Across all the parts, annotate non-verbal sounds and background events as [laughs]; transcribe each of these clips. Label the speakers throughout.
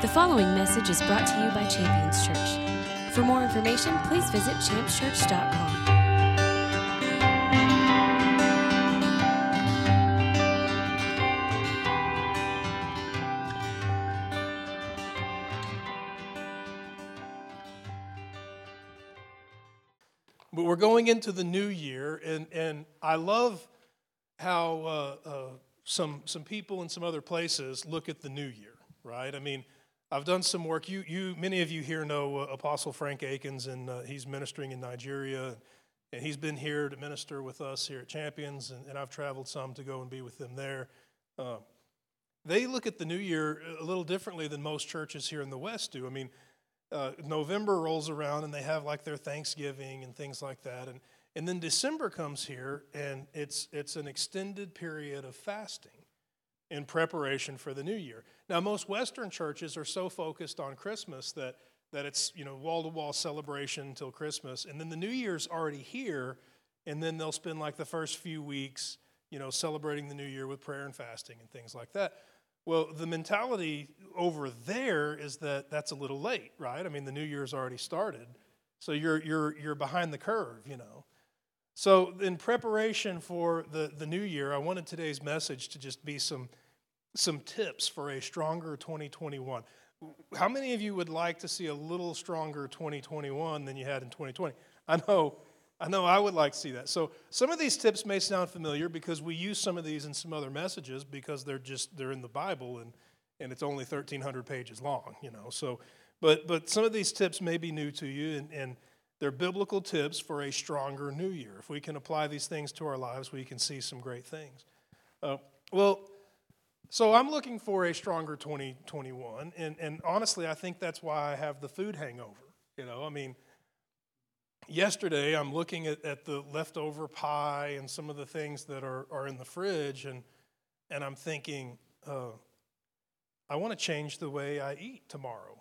Speaker 1: The following message is brought to you by Champions Church. For more information, please visit championschurch.com.
Speaker 2: But we're going into the new year, and, and I love how uh, uh, some, some people in some other places look at the new year, right? I mean, I've done some work. You, you, many of you here know uh, Apostle Frank Akins, and uh, he's ministering in Nigeria, and he's been here to minister with us here at Champions, and, and I've traveled some to go and be with them there. Uh, they look at the new year a little differently than most churches here in the West do. I mean, uh, November rolls around and they have like their Thanksgiving and things like that. And, and then December comes here and it's, it's an extended period of fasting in preparation for the new year. Now, most Western churches are so focused on Christmas that, that it's, you know, wall to wall celebration until Christmas. And then the new year's already here. And then they'll spend like the first few weeks, you know, celebrating the new year with prayer and fasting and things like that. Well, the mentality over there is that that's a little late, right? I mean, the new year's already started. So you're, you're, you're behind the curve, you know. So, in preparation for the, the new year, I wanted today's message to just be some, some tips for a stronger 2021. How many of you would like to see a little stronger 2021 than you had in 2020? I know I know I would like to see that. So some of these tips may sound familiar because we use some of these in some other messages because they're just they're in the Bible and and it's only 1300 pages long, you know. So but but some of these tips may be new to you and, and they're biblical tips for a stronger new year. If we can apply these things to our lives, we can see some great things. Uh, well, so I'm looking for a stronger 2021, and, and honestly, I think that's why I have the food hangover. You know, I mean, yesterday I'm looking at, at the leftover pie and some of the things that are, are in the fridge, and, and I'm thinking, uh, I want to change the way I eat tomorrow.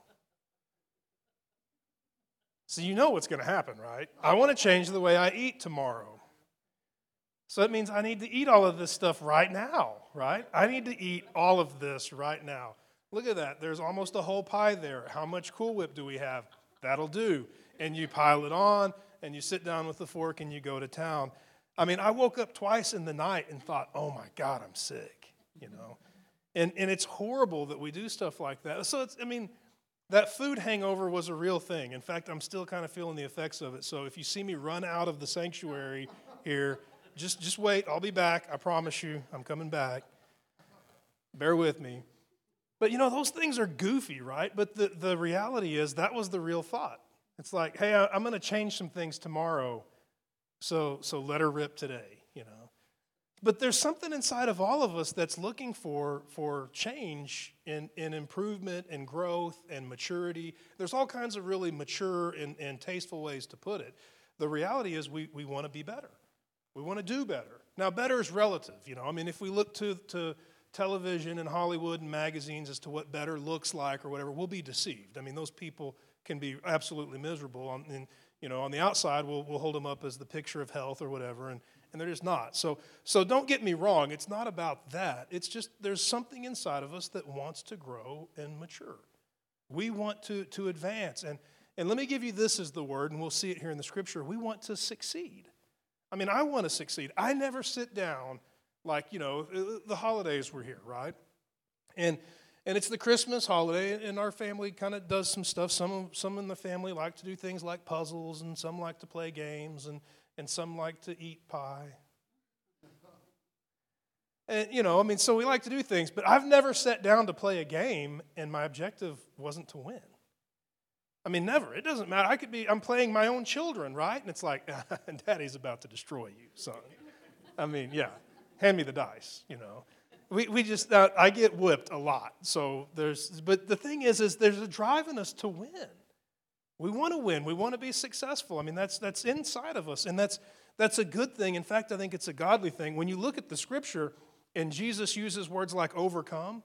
Speaker 2: So you know what's going to happen, right? I want to change the way I eat tomorrow. So that means I need to eat all of this stuff right now, right? I need to eat all of this right now. Look at that. There's almost a whole pie there. How much Cool Whip do we have? That'll do and you pile it on and you sit down with the fork and you go to town. I mean, I woke up twice in the night and thought, oh my God, I'm sick, you know? And, and it's horrible that we do stuff like that. So it's, I mean, that food hangover was a real thing. In fact, I'm still kind of feeling the effects of it. So if you see me run out of the sanctuary here, just, just wait. I'll be back. I promise you, I'm coming back. Bear with me. But you know, those things are goofy, right? But the, the reality is that was the real thought. It's like, hey, I'm going to change some things tomorrow, so, so let her rip today. But there's something inside of all of us that's looking for, for change and, and improvement and growth and maturity. There's all kinds of really mature and, and tasteful ways to put it. The reality is we, we want to be better. We want to do better. Now, better is relative, you know. I mean, if we look to, to television and Hollywood and magazines as to what better looks like or whatever, we'll be deceived. I mean, those people can be absolutely miserable. On, and, you know, on the outside, we'll, we'll hold them up as the picture of health or whatever, and, and they're just not. So, so don't get me wrong. It's not about that. It's just there's something inside of us that wants to grow and mature. We want to, to advance. And, and let me give you this as the word, and we'll see it here in the scripture. We want to succeed. I mean, I want to succeed. I never sit down like, you know, uh, uh, the holidays were here, right? And and it's the Christmas holiday, and our family kind of does some stuff. Some, some in the family like to do things like puzzles, and some like to play games, and, and some like to eat pie. And, you know, I mean, so we like to do things, but I've never sat down to play a game, and my objective wasn't to win. I mean, never. It doesn't matter. I could be, I'm playing my own children, right? And it's like, [laughs] daddy's about to destroy you, son. I mean, yeah, hand me the dice, you know we, we just uh, i get whipped a lot so there's but the thing is is there's a drive in us to win we want to win. We want to be successful. I mean that's that's inside of us and that's that's a good thing. In fact i think it's a godly thing. When you look at the scripture and jesus uses words like overcome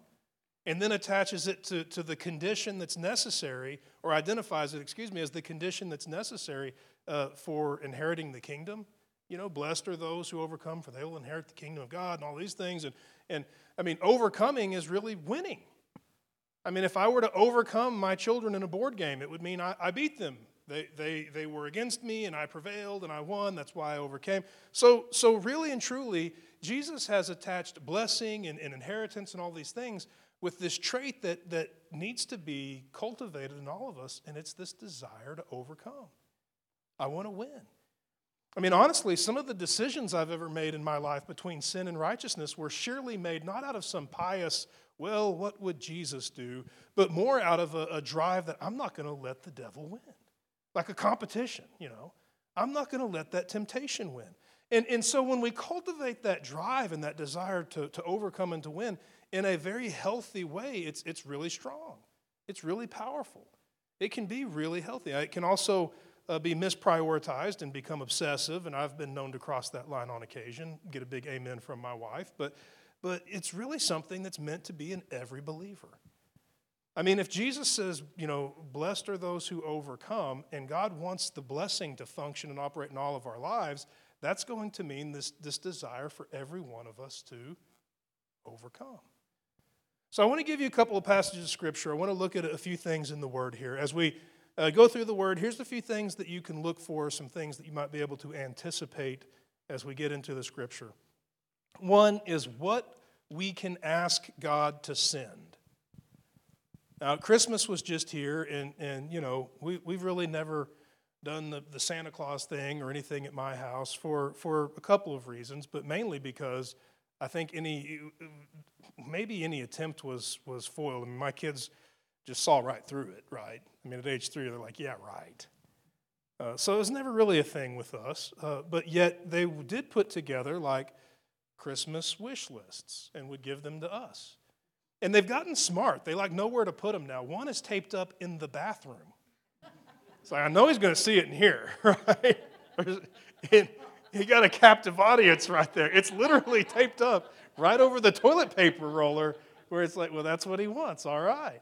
Speaker 2: and then attaches it to, to the condition that's necessary or identifies it excuse me as the condition that's necessary uh, for inheriting the kingdom. You know blessed are those who overcome for they will inherit the kingdom of god and all these things. And and I mean, overcoming is really winning. I mean, if I were to overcome my children in a board game, it would mean I, I beat them. They, they, they were against me and I prevailed and I won. That's why I overcame. So, so really and truly, Jesus has attached blessing and, and inheritance and all these things with this trait that, that needs to be cultivated in all of us, and it's this desire to overcome. I want to win. I mean, honestly, some of the decisions I've ever made in my life between sin and righteousness were surely made not out of some pious, well, what would Jesus do, but more out of a, a drive that I'm not going to let the devil win. Like a competition, you know. I'm not going to let that temptation win. And, and so when we cultivate that drive and that desire to, to overcome and to win in a very healthy way, it's, it's really strong. It's really powerful. It can be really healthy. It can also uh, be misprioritized and become obsessive, and I've been known to cross that line on occasion, get a big amen from my wife, but, but it's really something that's meant to be in every believer. I mean, if Jesus says, you know, blessed are those who overcome, and God wants the blessing to function and operate in all of our lives, that's going to mean this, this desire for every one of us to overcome. So I want to give you a couple of passages of scripture. I want to look at a few things in the word here. As we uh, go through the word, here's a few things that you can look for, some things that you might be able to anticipate as we get into the scripture. One is what we can ask God to send. Now, Christmas was just here, and, and you know, we, we've really never done the, the Santa Claus thing or anything at my house for, for a couple of reasons, but mainly because I think any, maybe any attempt was, was foiled. I mean, my kids just saw right through it, right? I mean, at age three, they're like, yeah, right. Uh, so it was never really a thing with us, uh, but yet they did put together like Christmas wish lists and would give them to us. And they've gotten smart. They like know where to put them now. One is taped up in the bathroom. So I know he's going to see it in here, [laughs] right? he got a captive audience right there. It's literally taped up right over the toilet paper roller where it's like, well, that's what he wants. All right.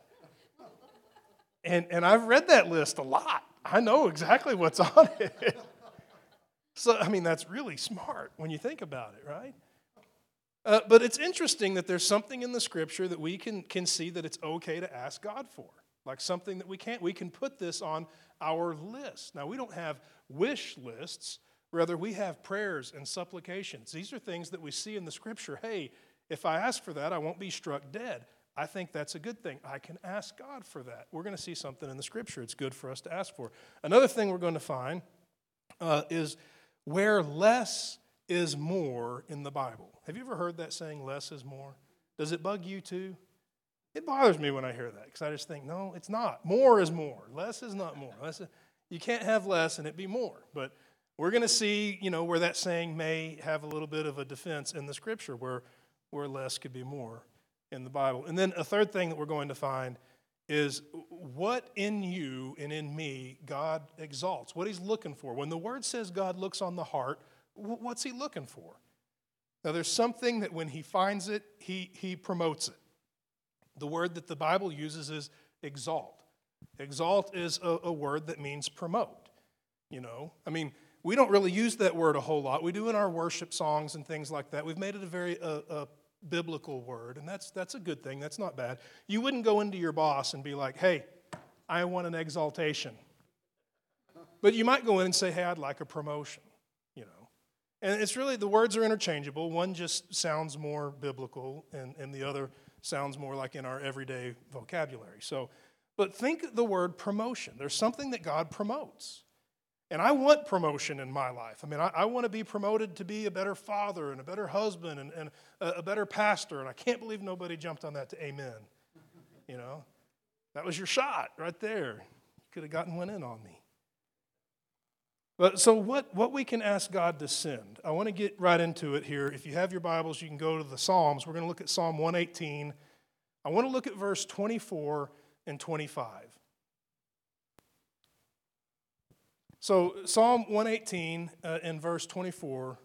Speaker 2: And, and I've read that list a lot. I know exactly what's [laughs] on it. so, I mean, that's really smart when you think about it, right? Uh, but it's interesting that there's something in the scripture that we can, can see that it's okay to ask God for. Like something that we can't, we can put this on our list. Now, we don't have wish lists, rather, we have prayers and supplications. These are things that we see in the scripture. Hey, if I ask for that, I won't be struck dead. I think that's a good thing. I can ask God for that. We're going to see something in the scripture it's good for us to ask for. Another thing we're going to find uh, is where less is more in the Bible. Have you ever heard that saying, less is more? Does it bug you too? It bothers me when I hear that because I just think, no, it's not. More is more. Less is not more. Less is, you can't have less and it be more. But we're going to see, you know, where that saying may have a little bit of a defense in the scripture where, where less could be more in the Bible. And then a third thing that we're going to find is what in you and in me God exalts, what He's looking for. When the Word says God looks on the heart, what's He looking for? Now, there's something that when He finds it, He, he promotes it. The word that the Bible uses is exalt. Exalt is a, a word that means promote. You know, I mean, we don't really use that word a whole lot. We do in our worship songs and things like that. We've made it a very uh, biblical word, and that's, that's a good thing. That's not bad. You wouldn't go into your boss and be like, hey, I want an exaltation. But you might go in and say, hey, I'd like a promotion, you know. And it's really, the words are interchangeable. One just sounds more biblical, and, and the other sounds more like in our everyday vocabulary. So, but think the word promotion. There's something that God promotes. And I want promotion in my life. I mean, I, I, want to be promoted to be a better father and a better husband and, and a, a, better pastor. And I can't believe nobody jumped on that to amen. You know, that was your shot right there. You could have gotten one in on me. But so, what, what we can ask God to send, I want to get right into it here. If you have your Bibles, you can go to the Psalms. We're going to look at Psalm 118. I want to look at verse 24 and 25. So, Psalm 118 uh, in verse 24,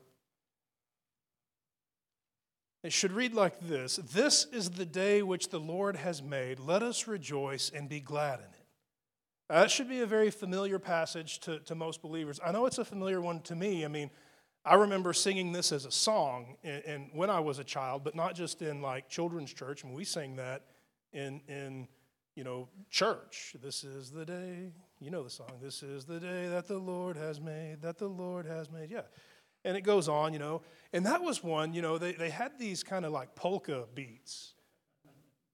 Speaker 2: it should read like this This is the day which the Lord has made. Let us rejoice and be glad in it. that should be a very familiar passage to, to most believers. I know it's a familiar one to me. I mean, I remember singing this as a song and, and when I was a child, but not just in like children's church. I mean, we sang that in, in you know, church. This is the day, you know the song, this is the day that the Lord has made, that the Lord has made. Yeah. And it goes on, you know. And that was one, you know, they, they had these kind of like polka beats.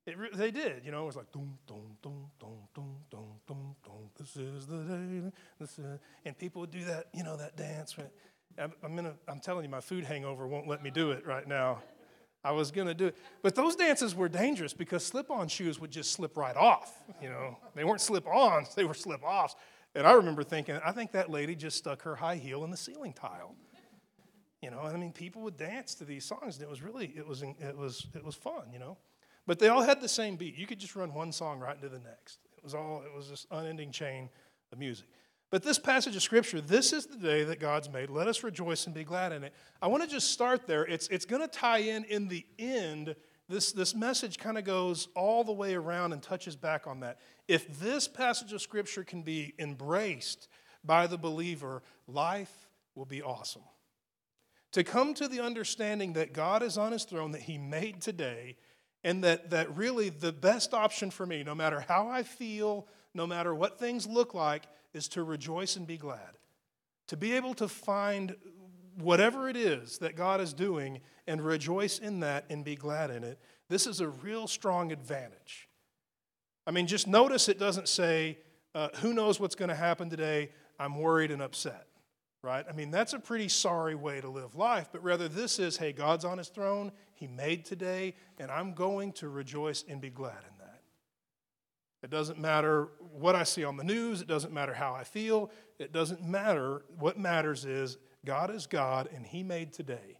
Speaker 2: It, they did, you know, it was like, dum, dum, dum, dum, dum, dum, dum, dum, this is the day, this is, and people would do that, you know, that dance. I'm, I'm, gonna, I'm telling you, my food hangover won't let me do it right now. I was going to do it. But those dances were dangerous because slip on shoes would just slip right off. You know, they weren't slip ons, they were slip offs. And I remember thinking, I think that lady just stuck her high heel in the ceiling tile. You know, I mean, people would dance to these songs, and it was really, it was, it was, it was fun, you know. But they all had the same beat. You could just run one song right into the next. It was all, it was this unending chain of music. But this passage of scripture, this is the day that God's made. Let us rejoice and be glad in it. I want to just start there. It's, it's going to tie in in the end. This, this message kind of goes all the way around and touches back on that. If this passage of scripture can be embraced by the believer, life will be awesome. To come to the understanding that God is on his throne, that he made today, and that, that really the best option for me, no matter how I feel, no matter what things look like, is to rejoice and be glad. To be able to find whatever it is that God is doing and rejoice in that and be glad in it. This is a real strong advantage. I mean, just notice it doesn't say, uh, who knows what's going to happen today? I'm worried and upset, right? I mean, that's a pretty sorry way to live life, but rather this is, hey, God's on his throne, he made today, and I'm going to rejoice and be glad in it doesn't matter what I see on the news. It doesn't matter how I feel. It doesn't matter. What matters is God is God and He made today.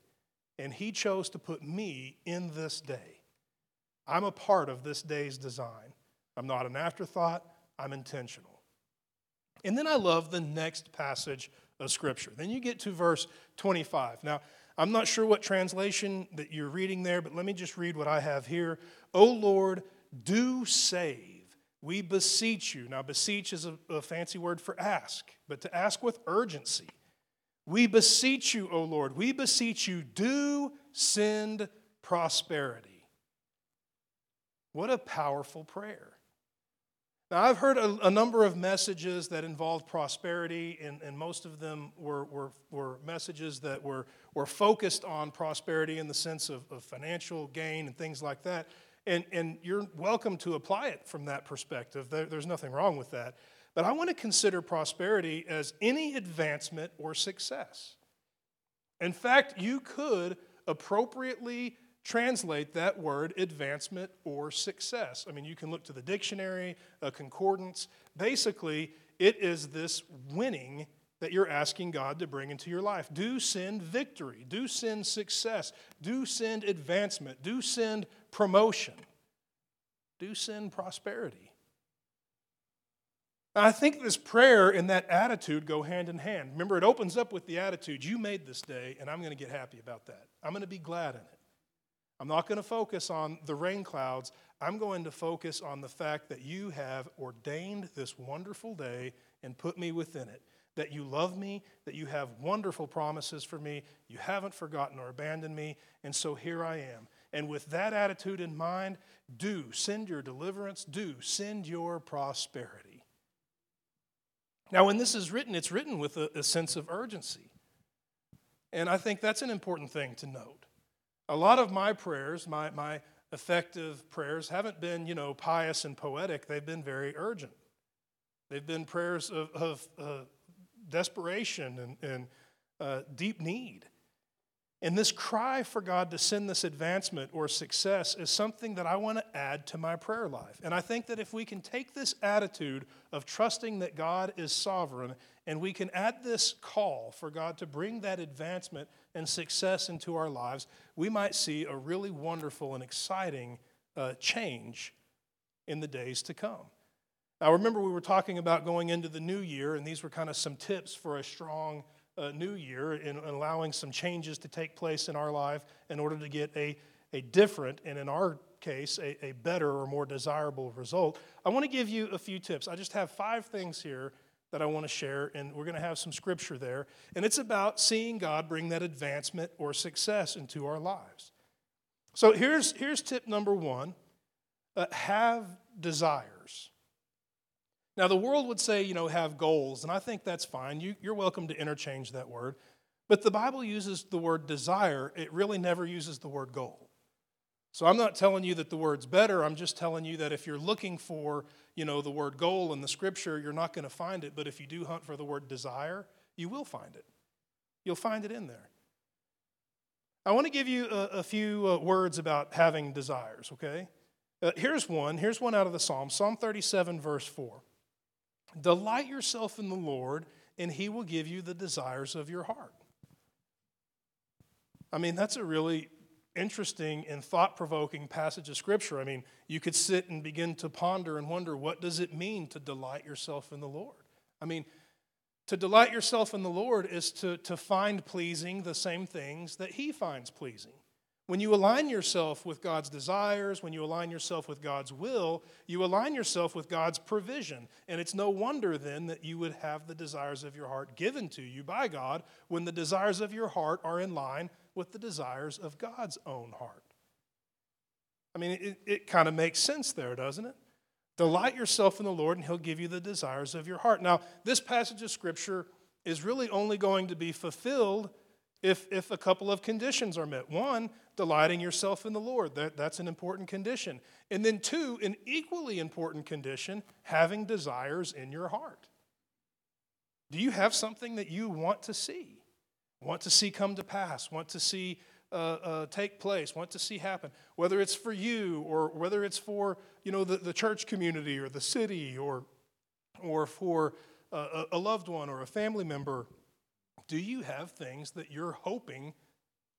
Speaker 2: And He chose to put me in this day. I'm a part of this day's design. I'm not an afterthought, I'm intentional. And then I love the next passage of Scripture. Then you get to verse 25. Now, I'm not sure what translation that you're reading there, but let me just read what I have here. O Lord, do save we beseech you. Now, beseech is a, a, fancy word for ask, but to ask with urgency. We beseech you, O Lord, we beseech you, do send prosperity. What a powerful prayer. Now, I've heard a, a number of messages that involved prosperity, and, and most of them were, were, were messages that were, were focused on prosperity in the sense of, of financial gain and things like that. And, and you're welcome to apply it from that perspective. There, there's nothing wrong with that. But I want to consider prosperity as any advancement or success. In fact, you could appropriately translate that word advancement or success. I mean, you can look to the dictionary, a concordance. Basically, it is this winning that you're asking God to bring into your life. Do send victory, do send success, do send advancement, do send promotion, do send prosperity. I think this prayer and that attitude go hand in hand. Remember, it opens up with the attitude you made this day, and I'm going to get happy about that. I'm going to be glad in it. I'm not going to focus on the rain clouds. I'm going to focus on the fact that you have ordained this wonderful day and put me within it that you love me, that you have wonderful promises for me, you haven't forgotten or abandoned me, and so here I am. And with that attitude in mind, do send your deliverance, do send your prosperity. Now, when this is written, it's written with a, a sense of urgency. And I think that's an important thing to note. A lot of my prayers, my, my effective prayers, haven't been, you know, pious and poetic. They've been very urgent. They've been prayers of, of uh, desperation and, and uh, deep need. And this cry for God to send this advancement or success is something that I want to add to my prayer life. And I think that if we can take this attitude of trusting that God is sovereign and we can add this call for God to bring that advancement and success into our lives, we might see a really wonderful and exciting uh, change in the days to come. Now, remember, we were talking about going into the new year, and these were kind of some tips for a strong uh, new year and allowing some changes to take place in our life in order to get a, a different, and in our case, a, a better or more desirable result. I want to give you a few tips. I just have five things here that I want to share, and we're going to have some scripture there. And it's about seeing God bring that advancement or success into our lives. So here's, here's tip number one uh, have desires. Now, the world would say, you know, have goals, and I think that's fine. You, you're welcome to interchange that word. But the Bible uses the word desire, it really never uses the word goal. So I'm not telling you that the word's better. I'm just telling you that if you're looking for, you know, the word goal in the scripture, you're not going to find it. But if you do hunt for the word desire, you will find it. You'll find it in there. I want to give you a, a few uh, words about having desires, okay? Uh, here's one. Here's one out of the Psalm Psalm 37, verse 4. Delight yourself in the Lord, and he will give you the desires of your heart. I mean, that's a really interesting and thought provoking passage of Scripture. I mean, you could sit and begin to ponder and wonder what does it mean to delight yourself in the Lord? I mean, to delight yourself in the Lord is to, to find pleasing the same things that He finds pleasing. When you align yourself with God's desires, when you align yourself with God's will, you align yourself with God's provision. And it's no wonder then that you would have the desires of your heart given to you by God when the desires of your heart are in line with the desires of God's own heart. I mean, it, it kind of makes sense there, doesn't it? Delight yourself in the Lord, and He'll give you the desires of your heart. Now, this passage of Scripture is really only going to be fulfilled if, if a couple of conditions are met. One, delighting yourself in the Lord. That, that's an important condition. And then, two, an equally important condition, having desires in your heart. Do you have something that you want to see? Want to see come to pass? Want to see uh, uh, take place? Want to see happen? Whether it's for you or whether it's for you know the, the church community or the city or or for a, a loved one or a family member do you have things that you're hoping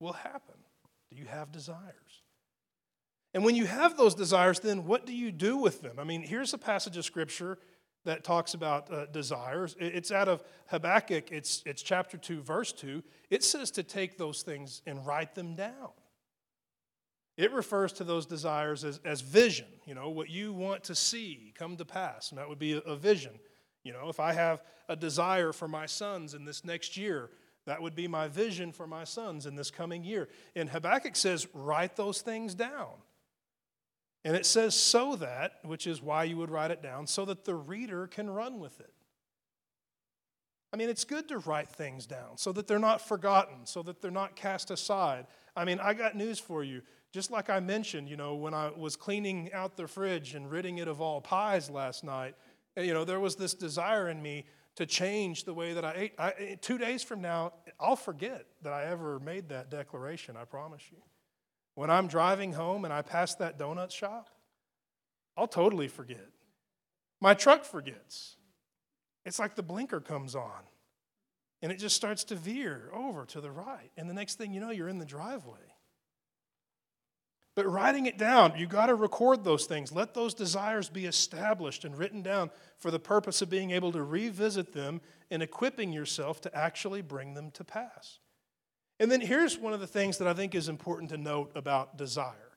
Speaker 2: will happen? Do you have desires? And when you have those desires, then what do you do with them? I mean, here's a passage of scripture that talks about uh, desires. It's out of Habakkuk, it's, it's chapter 2, verse 2. It says to take those things and write them down. It refers to those desires as, as vision, you know, what you want to see come to pass. And that would be a, a vision. You know, if I have a desire for my sons in this next year, that would be my vision for my sons in this coming year. And Habakkuk says, write those things down. And it says, so that, which is why you would write it down, so that the reader can run with it. I mean, it's good to write things down so that they're not forgotten, so that they're not cast aside. I mean, I got news for you. Just like I mentioned, you know, when I was cleaning out the fridge and ridding it of all pies last night, you know, there was this desire in me to change the way that I ate. I, two days from now, I'll forget that I ever made that declaration, I promise you. When I'm driving home and I pass that donut shop, I'll totally forget. My truck forgets. It's like the blinker comes on and it just starts to veer over to the right. And the next thing you know, you're in the driveway. But writing it down, you got to record those things. Let those desires be established and written down for the purpose of being able to revisit them and equipping yourself to actually bring them to pass. And then here's one of the things that I think is important to note about desire.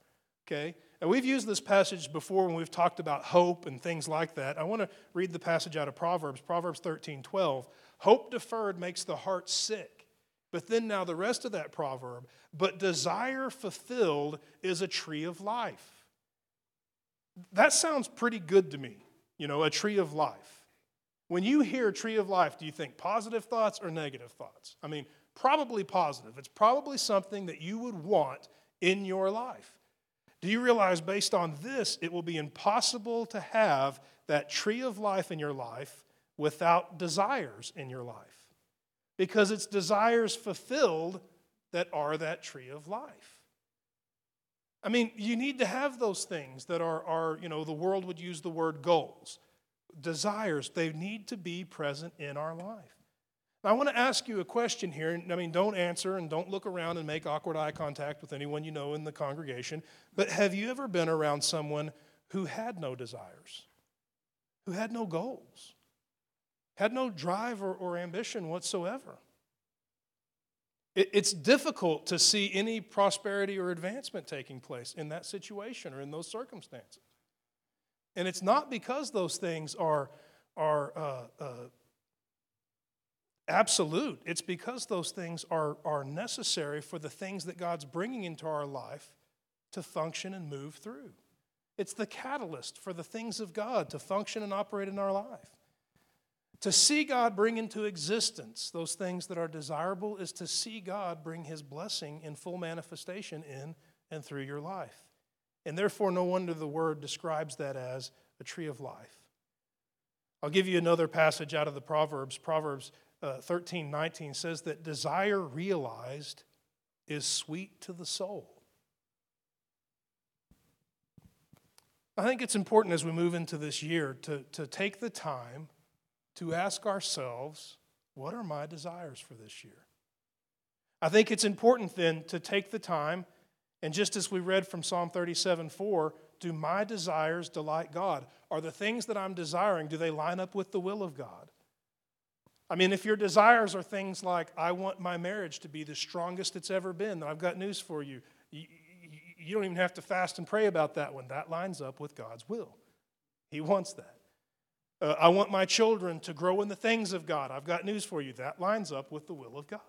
Speaker 2: Okay? And we've used this passage before when we've talked about hope and things like that. I want to read the passage out of Proverbs, Proverbs 13 12. Hope deferred makes the heart sick but then now the rest of that proverb, but desire fulfilled is a tree of life. That sounds pretty good to me, you know, a tree of life. When you hear tree of life, do you think positive thoughts or negative thoughts? I mean, probably positive. It's probably something that you would want in your life. Do you realize based on this, it will be impossible to have that tree of life in your life without desires in your life? Because it's desires fulfilled that are that tree of life. I mean, you need to have those things that are, are, you know, the world would use the word goals. Desires, they need to be present in our life. Now, I want to ask you a question here. I mean, don't answer and don't look around and make awkward eye contact with anyone you know in the congregation. But have you ever been around someone who had no desires, who had no goals? Had no drive or, or ambition whatsoever. It, it's difficult to see any prosperity or advancement taking place in that situation or in those circumstances. And it's not because those things are, are uh, uh, absolute, it's because those things are, are necessary for the things that God's bringing into our life to function and move through. It's the catalyst for the things of God to function and operate in our life. To see God bring into existence those things that are desirable is to see God bring his blessing in full manifestation in and through your life. And therefore, no wonder the word describes that as a tree of life. I'll give you another passage out of the Proverbs. Proverbs uh, 13 19 says that desire realized is sweet to the soul. I think it's important as we move into this year to, to take the time to ask ourselves, what are my desires for this year? I think it's important then to take the time, and just as we read from Psalm 37 4, do my desires delight God? Are the things that I'm desiring, do they line up with the will of God? I mean, if your desires are things like, I want my marriage to be the strongest it's ever been, then I've got news for you. You don't even have to fast and pray about that one. That lines up with God's will. He wants that. Uh, I want my children to grow in the things of God. I've got news for you. That lines up with the will of God.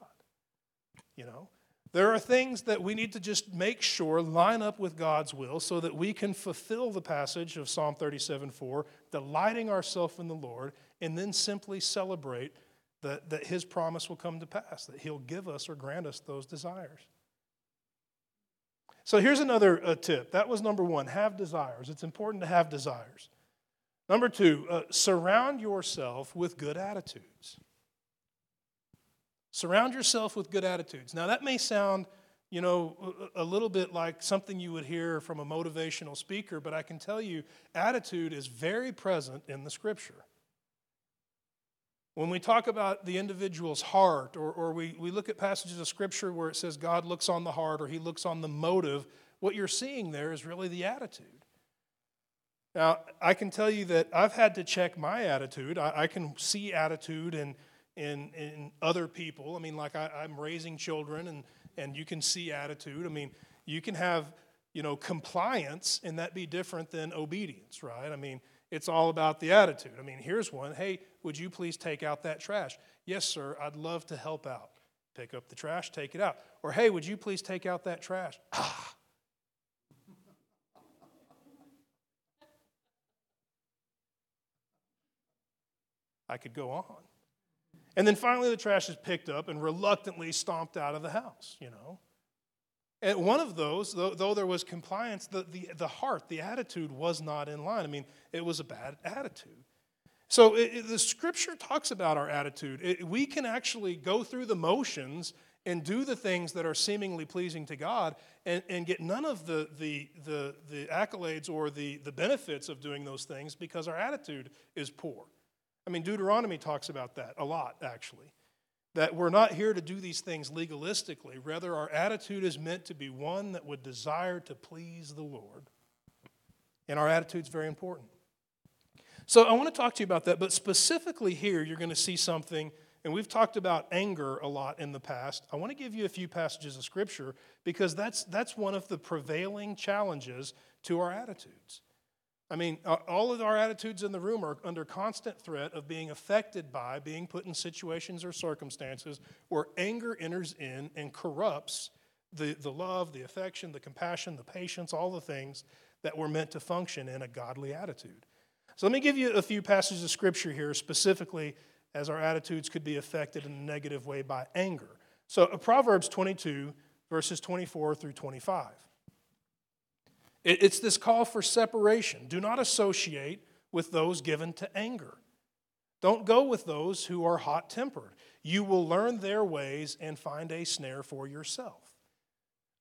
Speaker 2: You know, there are things that we need to just make sure line up with God's will so that we can fulfill the passage of Psalm 37 4, delighting ourselves in the Lord, and then simply celebrate that, that His promise will come to pass, that He'll give us or grant us those desires. So here's another uh, tip. That was number one have desires. It's important to have desires. Number two, uh, surround yourself with good attitudes. Surround yourself with good attitudes. Now, that may sound, you know, a little bit like something you would hear from a motivational speaker, but I can tell you, attitude is very present in the scripture. When we talk about the individual's heart, or, or we, we look at passages of scripture where it says God looks on the heart or he looks on the motive, what you're seeing there is really the attitude. Now, I can tell you that I've had to check my attitude. I, I can see attitude in, in, in other people. I mean, like I, I'm raising children, and, and you can see attitude. I mean, you can have, you know, compliance, and that be different than obedience, right? I mean, it's all about the attitude. I mean, here's one Hey, would you please take out that trash? Yes, sir, I'd love to help out. Pick up the trash, take it out. Or, hey, would you please take out that trash? Ah, I could go on. And then finally, the trash is picked up and reluctantly stomped out of the house, you know. And one of those, though, though there was compliance, the, the, the heart, the attitude was not in line. I mean, it was a bad attitude. So it, it, the scripture talks about our attitude. It, we can actually go through the motions and do the things that are seemingly pleasing to God and, and get none of the, the, the, the accolades or the, the benefits of doing those things because our attitude is poor. I mean, Deuteronomy talks about that a lot, actually. That we're not here to do these things legalistically. Rather, our attitude is meant to be one that would desire to please the Lord. And our attitude is very important. So I want to talk to you about that, but specifically here, you're going to see something, and we've talked about anger a lot in the past. I want to give you a few passages of Scripture because that's, that's one of the prevailing challenges to our attitudes. I mean, all of our attitudes in the room are under constant threat of being affected by being put in situations or circumstances where anger enters in and corrupts the, the love, the affection, the compassion, the patience, all the things that were meant to function in a godly attitude. So let me give you a few passages of scripture here, specifically as our attitudes could be affected in a negative way by anger. So, uh, Proverbs 22, verses 24 through 25. It's this call for separation. Do not associate with those given to anger. Don't go with those who are hot tempered. You will learn their ways and find a snare for yourself.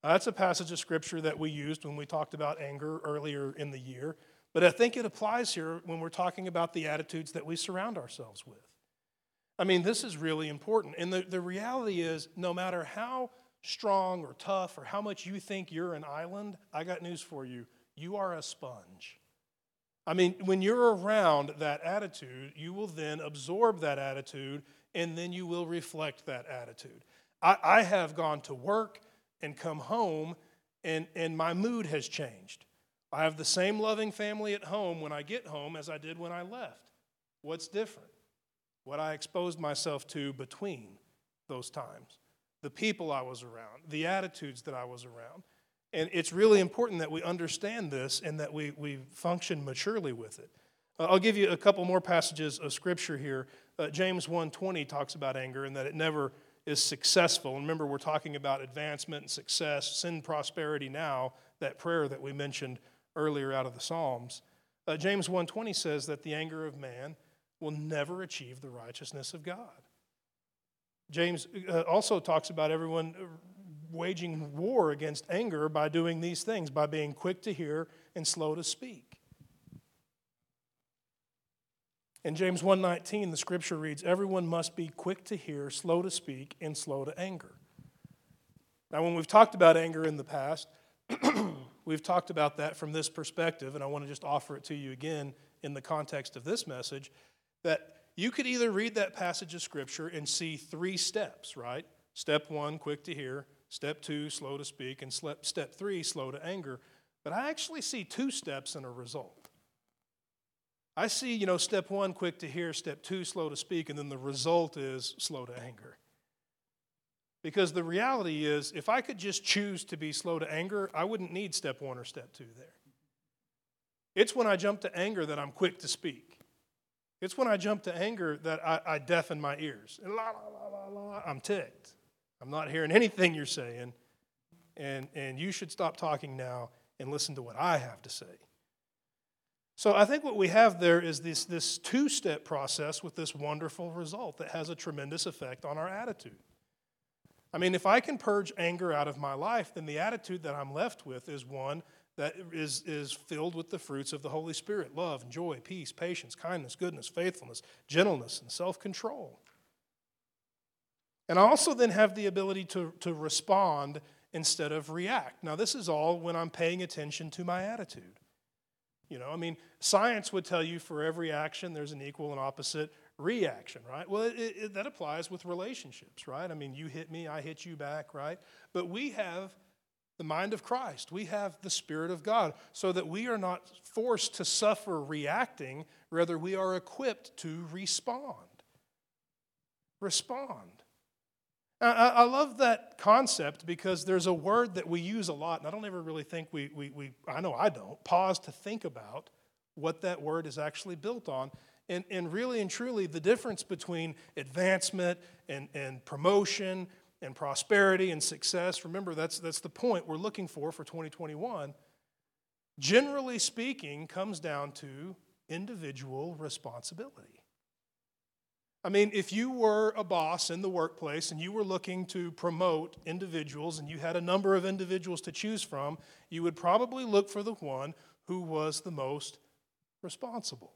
Speaker 2: Now, that's a passage of scripture that we used when we talked about anger earlier in the year, but I think it applies here when we're talking about the attitudes that we surround ourselves with. I mean, this is really important. And the, the reality is, no matter how strong or tough or how much you think you're an island, I got news for you. You are a sponge. I mean, when you're around that attitude, you will then absorb that attitude and then you will reflect that attitude. I, I have gone to work and come home and, and my mood has changed. I have the same loving family at home when I get home as I did when I left. What's different? What I exposed myself to between those times the people I was around, the attitudes that I was around. And it's really important that we understand this and that we, we function maturely with it. Uh, I'll give you a couple more passages of scripture here. Uh, James 1:20 talks about anger and that it never is successful. And remember, we're talking about advancement and success, sin, prosperity now, that prayer that we mentioned earlier out of the Psalms. Uh, James 1:20 says that the anger of man will never achieve the righteousness of God. James uh, also talks about everyone waging war against anger by doing these things, by being quick to hear and slow to speak. In James 1:19 the scripture reads everyone must be quick to hear, slow to speak and slow to anger. Now when we've talked about anger in the past, [clears throat] we've talked about that from this perspective and I want to just offer it to you again in the context of this message that you could either read that passage of scripture and see three steps, right? Step 1 quick to hear, step 2 slow to speak and step 3 slow to anger. But I actually see two steps and a result. I see, you know, step one, quick to hear, step two, slow to speak, and then the result is slow to anger. Because the reality is, if I could just choose to be slow to anger, I wouldn't need step one or step two there. It's when I jump to anger that I'm quick to speak. It's when I jump to anger that I, I deafen my ears. And la, la, la, la, I'm ticked. I'm not hearing anything you're saying. And, and you should stop talking now and listen to what I have to say. So I think what we have there is this, this two step process with this wonderful result that has a tremendous effect on our attitude. I mean, if I can purge anger out of my life, then the attitude that I'm left with is one that is, is filled with the fruits of the Holy Spirit love, joy, peace, patience, kindness, goodness, faithfulness, gentleness, and self control. And I also then have the ability to, to respond instead of react. Now, this is all when I'm paying attention to my attitude. You know, I mean, science would tell you for every action there's an equal and opposite reaction, right? Well, it, it, that applies with relationships, right? I mean, you hit me, I hit you back, right? But we have the mind of Christ, we have the Spirit of God, so that we are not forced to suffer reacting, rather, we are equipped to respond. Respond. I love that concept because there's a word that we use a lot, and I don't ever really think we, we, we, I know I don't, pause to think about what that word is actually built on. And, and really and truly, the difference between advancement and, and promotion and prosperity and success, remember, that's, that's the point we're looking for for 2021, generally speaking, comes down to individual responsibility. I mean, if you were a boss in the workplace and you were looking to promote individuals and you had a number of individuals to choose from, you would probably look for the one who was the most responsible.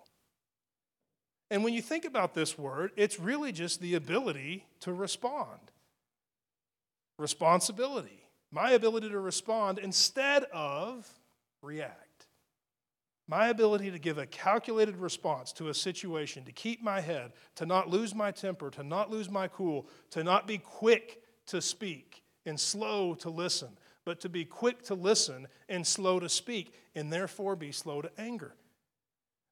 Speaker 2: And when you think about this word, it's really just the ability to respond. Responsibility. My ability to respond instead of react. My ability to give a calculated response to a situation, to keep my head, to not lose my temper, to not lose my cool, to not be quick to speak and slow to listen, but to be quick to listen and slow to speak, and therefore be slow to anger.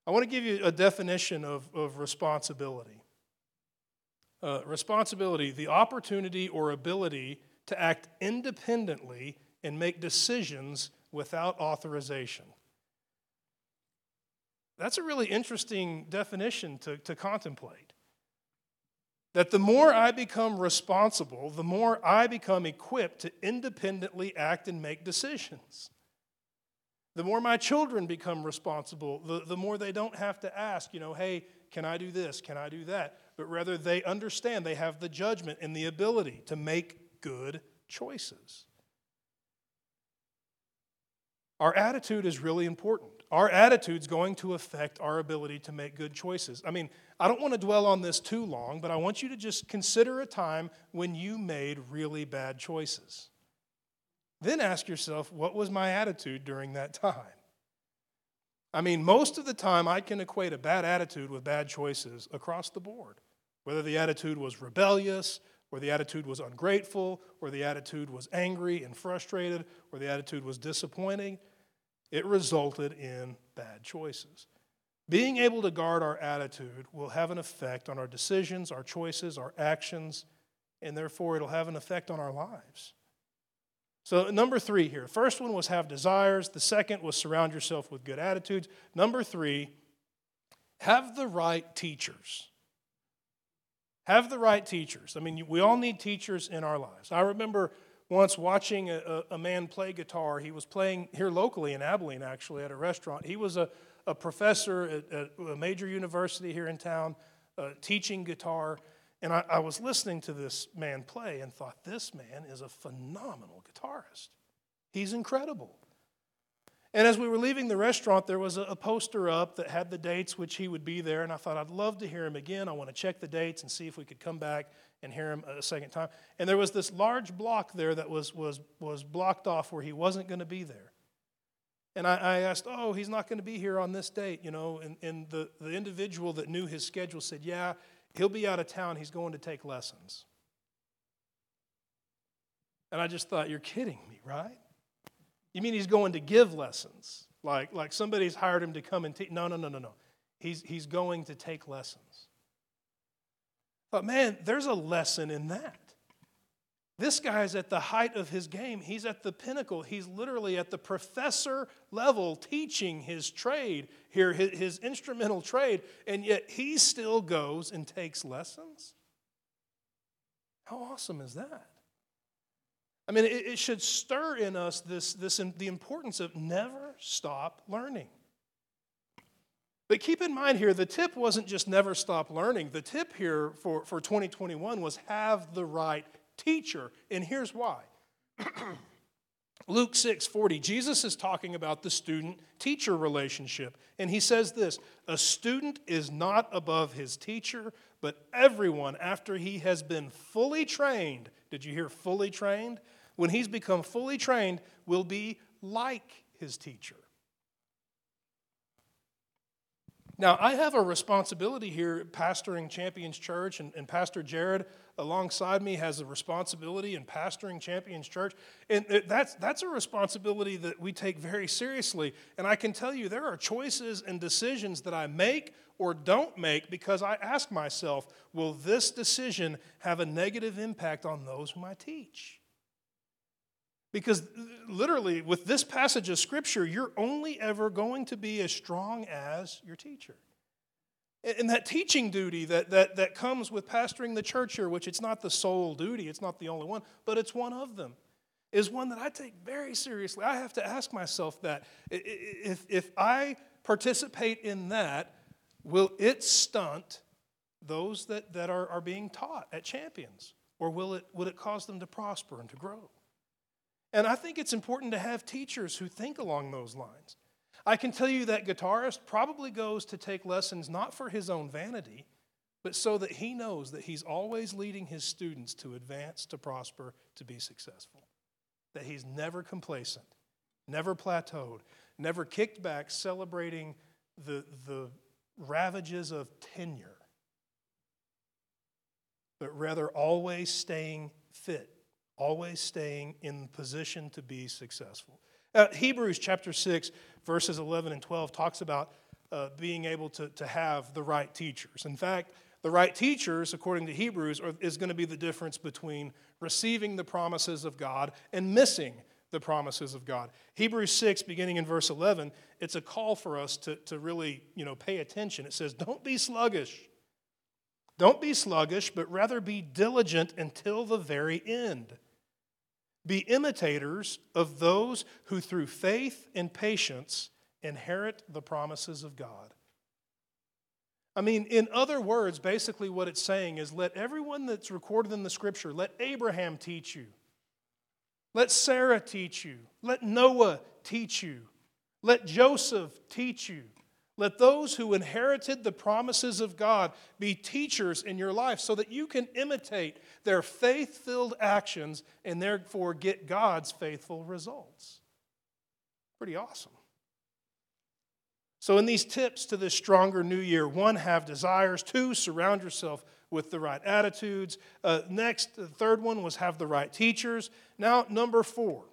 Speaker 2: I want to give you a definition of, of responsibility. Uh, responsibility, the opportunity or ability to act independently and make decisions without authorization. That's a really interesting definition to, to contemplate. That the more I become responsible, the more I become equipped to independently act and make decisions. The more my children become responsible, the, the more they don't have to ask, you know, hey, can I do this? Can I do that? But rather they understand, they have the judgment and the ability to make good choices. Our attitude is really important our attitude's going to affect our ability to make good choices. I mean, I don't want to dwell on this too long, but I want you to just consider a time when you made really bad choices. Then ask yourself, what was my attitude during that time? I mean, most of the time I can equate a bad attitude with bad choices across the board. Whether the attitude was rebellious, or the attitude was ungrateful, or the attitude was angry and frustrated, or the attitude was disappointing, it resulted in bad choices. Being able to guard our attitude will have an effect on our decisions, our choices, our actions, and therefore it'll have an effect on our lives. So, number three here. First one was have desires. The second was surround yourself with good attitudes. Number three, have the right teachers. Have the right teachers. I mean, we all need teachers in our lives. I remember once watching a, a, man play guitar. He was playing here locally in Abilene, actually, at a restaurant. He was a, a professor at, at a major university here in town, uh, teaching guitar. And I, I was listening to this man play and thought, this man is a phenomenal guitarist. He's incredible. And as we were leaving the restaurant, there was a, poster up that had the dates which he would be there. And I thought, I'd love to hear him again. I want to check the dates and see if we could come back and hear him a second time. And there was this large block there that was, was, was blocked off where he wasn't going to be there. And I, I, asked, Oh, he's not going to be here on this date, you know. And, and the, the individual that knew his schedule said, Yeah, he'll be out of town. He's going to take lessons. And I just thought, You're kidding me, right? You mean he's going to give lessons? Like, like somebody's hired him to come and teach? No, no, no, no, no. He's, he's going to take lessons. But man, there's a lesson in that. This guy's at the height of his game. He's at the pinnacle. He's literally at the professor level teaching his trade here, his, his instrumental trade, and yet he still goes and takes lessons. How awesome is that? I mean, it, it should stir in us this, this, the importance of never stop learning. But keep in mind here, the tip wasn't just never stop learning. The tip here for, for 2021 was have the right teacher. And here's why. [clears throat] Luke 6 40, Jesus is talking about the student teacher relationship. And he says this A student is not above his teacher, but everyone, after he has been fully trained, did you hear fully trained? When he's become fully trained, will be like his teacher. Now, I have a responsibility here pastoring Champions Church, and, and, Pastor Jared alongside me has a responsibility in pastoring Champions Church. And that's, that's a responsibility that we take very seriously. And I can tell you, there are choices and decisions that I make or don't make because I ask myself, will this decision have a negative impact on those whom I teach? Because literally, with this passage of Scripture, you're only ever going to be as strong as your teacher. And that teaching duty that, that, that comes with pastoring the church here, which it's not the sole duty, it's not the only one, but it's one of them, is one that I take very seriously. I have to ask myself that. If, if I participate in that, will it stunt those that, that are, are being taught at champions? Or will it, will it cause them to prosper and to grow? And I think it's important to have teachers who think along those lines. I can tell you that guitarist probably goes to take lessons not for his own vanity, but so that he knows that he's always leading his students to advance, to prosper, to be successful. That he's never complacent, never plateaued, never kicked back, celebrating the, the ravages of tenure, but rather always staying fit always staying in position to be successful. Uh, Hebrews chapter 6, verses 11 and 12 talks about uh, being able to, to have the right teachers. In fact, the right teachers, according to Hebrews, are, is going to be the difference between receiving the promises of God and missing the promises of God. Hebrews 6, beginning in verse 11, it's a call for us to, to really you know, pay attention. It says, Don't be sluggish. Don't be sluggish, but rather be diligent until the very end be imitators of those who through faith and patience inherit the promises of God. I mean, in other words, basically what it's saying is let everyone that's recorded in the scripture, let Abraham teach you. Let Sarah teach you. Let Noah teach you. Let Joseph teach you. Let those who inherited the promises of God be teachers in your life so that you can imitate their faith filled actions and therefore get God's faithful results. Pretty awesome. So, in these tips to this stronger new year, one, have desires. Two, surround yourself with the right attitudes. Uh, next, the third one was have the right teachers. Now, number four,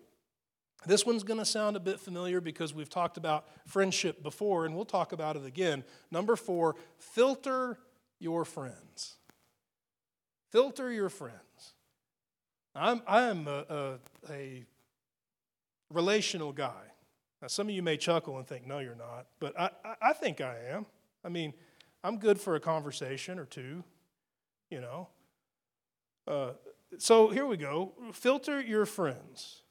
Speaker 2: this one's going to sound a bit familiar because we've talked about friendship before, and we'll talk about it again. Number four, filter your friends. Filter your friends. I'm, I'm a, a, a relational guy. Now, some of you may chuckle and think, no, you're not, but I, I, think I am. I mean, I'm good for a conversation or two, you know. Uh, so here we go. Filter your friends.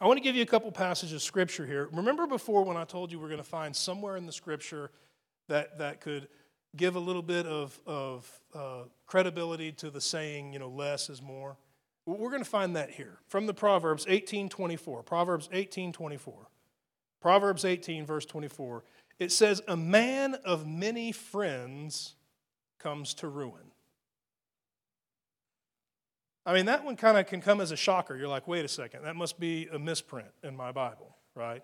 Speaker 2: I want to give you a couple passages of scripture here. Remember before when I told you we're going to find somewhere in the scripture that, that could give a little bit of, of uh, credibility to the saying, you know, less is more? We're going to find that here from the Proverbs 18:24. Proverbs 18:24. Proverbs 18 verse 24. It says, "A man of many friends comes to ruin." I mean, that one kind of can come as a shocker. You're like, wait a second, that must be a misprint in my Bible, right?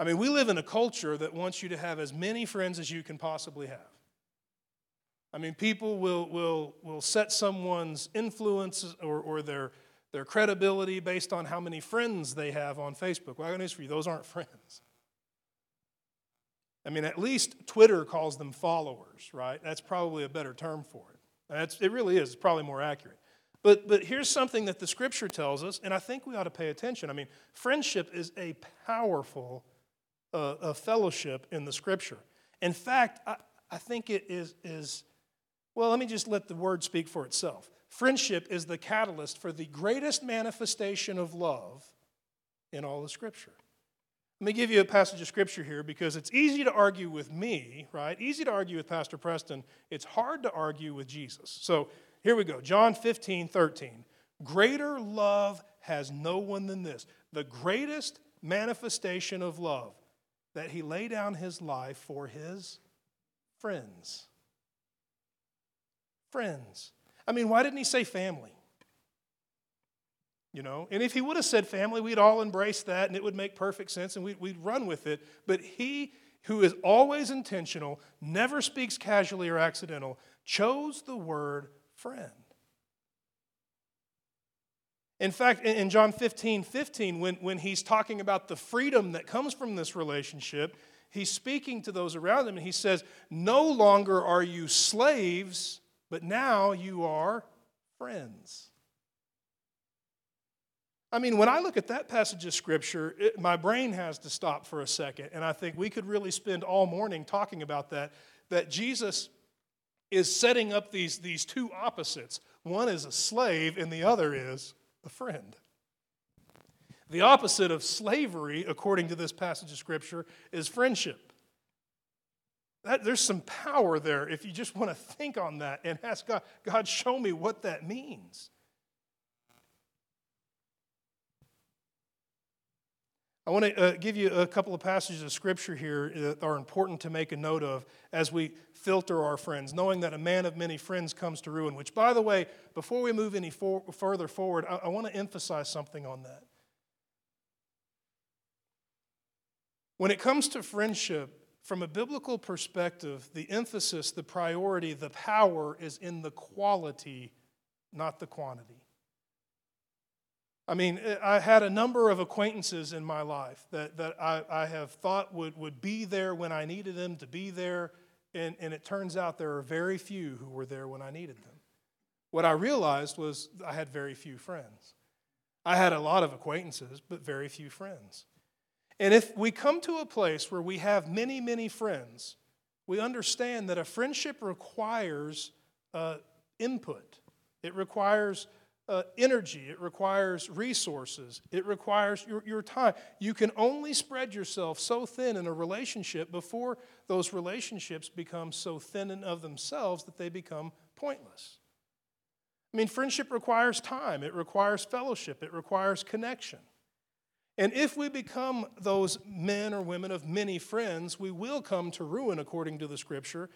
Speaker 2: I mean, we live in a culture that wants you to have as many friends as you can possibly have. I mean, people will, will, will set someone's influence or, or their, their credibility based on how many friends they have on Facebook. Well, I got news for you those aren't [laughs] friends. I mean, at least Twitter calls them followers, right? That's probably a better term for it. That's, it really is. It's probably more accurate. But, but here's something that the scripture tells us, and I think we ought to pay attention. I mean, friendship is a powerful a fellowship in the scripture. In fact, I, I think it is, is, well, let me just let the word speak for itself. Friendship is the catalyst for the greatest manifestation of love in all the scripture. Let me give you a passage of scripture here because it's easy to argue with me, right? Easy to argue with Pastor Preston. It's hard to argue with Jesus. So here we go John 15, 13. Greater love has no one than this. The greatest manifestation of love, that he lay down his life for his friends. Friends. I mean, why didn't he say family? You know, and if he would have said family, we'd all embrace that and it would make perfect sense and we'd, we'd run with it. But he, who is always intentional, never speaks casually or accidental, chose the word friend. In fact, in John 15 15, when, when he's talking about the freedom that comes from this relationship, he's speaking to those around him and he says, No longer are you slaves, but now you are friends. I mean, when I look at that passage of scripture, it, my brain has to stop for a second. And I think we could really spend all morning talking about that. That Jesus is setting up these, these two opposites. One is a slave, and the other is a friend. The opposite of slavery, according to this passage of Scripture, is friendship. That, there's some power there if you just want to think on that and ask God, God, show me what that means. I want to uh, give you a couple of passages of scripture here that are important to make a note of as we filter our friends, knowing that a man of many friends comes to ruin. Which, by the way, before we move any for- further forward, I, I want to emphasize something on that. When it comes to friendship, from a biblical perspective, the emphasis, the priority, the power is in the quality, not the quantity. I mean, I had a number of acquaintances in my life that, that I, I have thought would, would be there when I needed them to be there, and, and it turns out there are very few who were there when I needed them. What I realized was I had very few friends. I had a lot of acquaintances, but very few friends. And if we come to a place where we have many, many friends, we understand that a friendship requires uh, input, it requires uh, energy, it requires resources, it requires your, your time. You can only spread yourself so thin in a relationship before those relationships become so thin and of themselves that they become pointless. I mean, friendship requires time, it requires fellowship, it requires connection. And if we become those men or women of many friends, we will come to ruin, according to the scripture,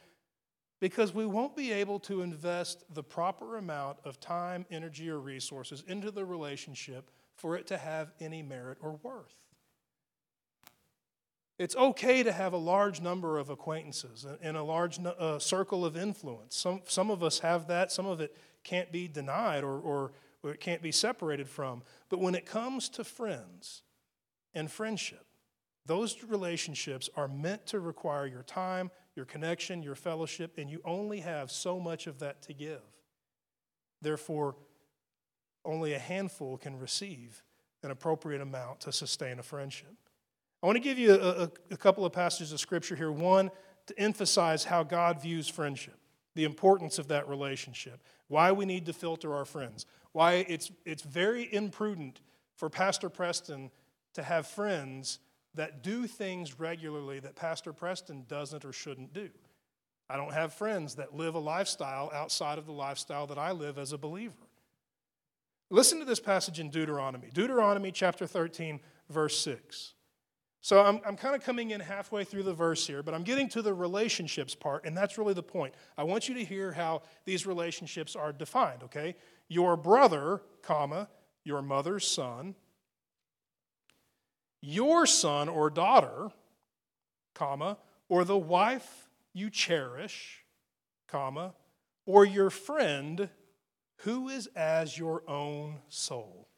Speaker 2: because we won't be able to invest the proper amount of time, energy, or resources into the relationship for it to have any merit or worth. It's okay to have a large number of acquaintances and a large uh, circle of influence. Some, some of us have that, some of it can't be denied or, or, or it can't be separated from. But when it comes to friends and friendship, those relationships are meant to require your time, your connection, your fellowship, and you only have so much of that to give. Therefore, only a handful can receive an appropriate amount to sustain a friendship. I want to give you a, a, a couple of passages of scripture here. One, to emphasize how God views friendship, the importance of that relationship, why we need to filter our friends, why it's, it's very imprudent for Pastor Preston to have friends that do things regularly that Pastor Preston doesn't or shouldn't do. I don't have friends that live a lifestyle outside of the lifestyle that I live as a believer. Listen to this passage in Deuteronomy, Deuteronomy chapter 13, verse 6. So I'm, I'm kind of coming in halfway through the verse here, but I'm getting to the relationships part, and that's really the point. I want you to hear how these relationships are defined, okay? Your brother, comma, your mother's son, your son or daughter, comma, or the wife you cherish, comma, or your friend who is as your own soul.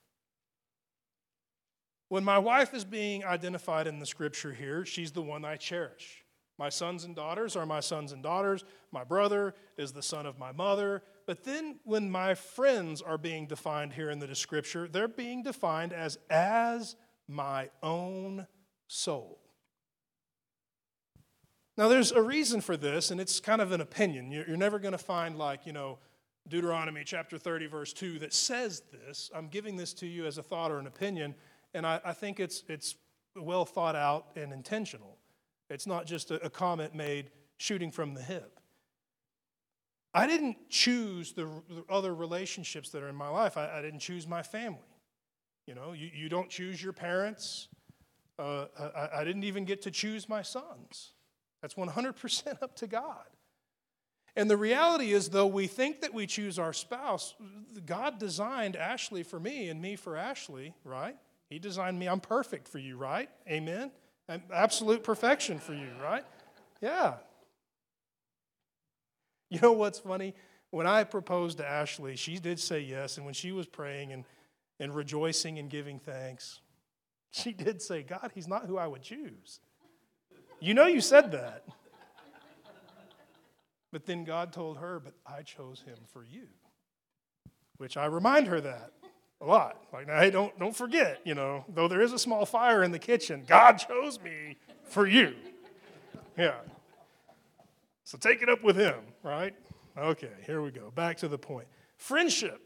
Speaker 2: When my wife is being identified in the scripture here, she's the one I cherish. My sons and daughters are my sons and daughters. My brother is the son of my mother. But then when my friends are being defined here in the scripture, they're being defined as as my own soul. Now, there's a reason for this, and it's kind of an opinion. You're never going to find, like, you know, Deuteronomy chapter 30, verse 2, that says this. I'm giving this to you as a thought or an opinion, and I, I think it's, it's well thought out and intentional. It's not just a, a comment made shooting from the hip. I didn't choose the, the other relationships that are in my life, I, I didn't choose my family. You know, you, you don't choose your parents. Uh, I, I didn't even get to choose my sons. That's 100% up to God. And the reality is, though we think that we choose our spouse, God designed Ashley for me and me for Ashley, right? He designed me. I'm perfect for you, right? Amen? Absolute perfection for you, right? Yeah. You know what's funny? When I proposed to Ashley, she did say yes. And when she was praying and and rejoicing and giving thanks. She did say, God, he's not who I would choose. You know, you said that. But then God told her, But I chose him for you. Which I remind her that a lot. Like, hey, don't, don't forget, you know, though there is a small fire in the kitchen, God chose me for you. Yeah. So take it up with him, right? Okay, here we go. Back to the point. Friendship.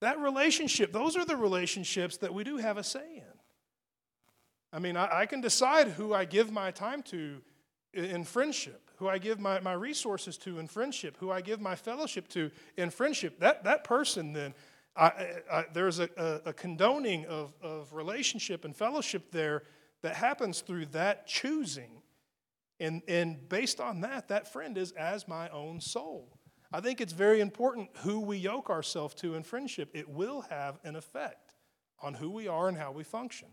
Speaker 2: That relationship, those are the relationships that we do have a say in. I mean, I, I can decide who I give my time to in friendship, who I give my, my resources to in friendship, who I give my fellowship to in friendship. That, that person then, I, I, there's a, a, a condoning of, of relationship and fellowship there that happens through that choosing. And, and based on that, that friend is as my own soul. I think it's very important who we yoke ourselves to in friendship. It will have an effect on who we are and how we function.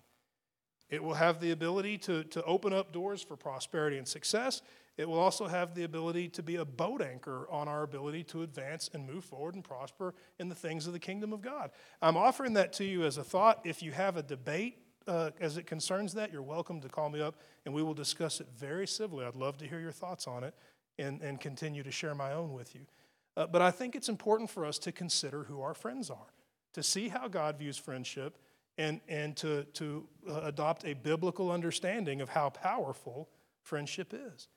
Speaker 2: It will have the ability to, to open up doors for prosperity and success. It will also have the ability to be a boat anchor on our ability to advance and move forward and prosper in the things of the kingdom of God. I'm offering that to you as a thought. If you have a debate uh, as it concerns that, you're welcome to call me up and we will discuss it very civilly. I'd love to hear your thoughts on it and, and continue to share my own with you. Uh, but I think it's important for us to consider who our friends are, to see how God views friendship, and, and to, to uh, adopt a biblical understanding of how powerful friendship is.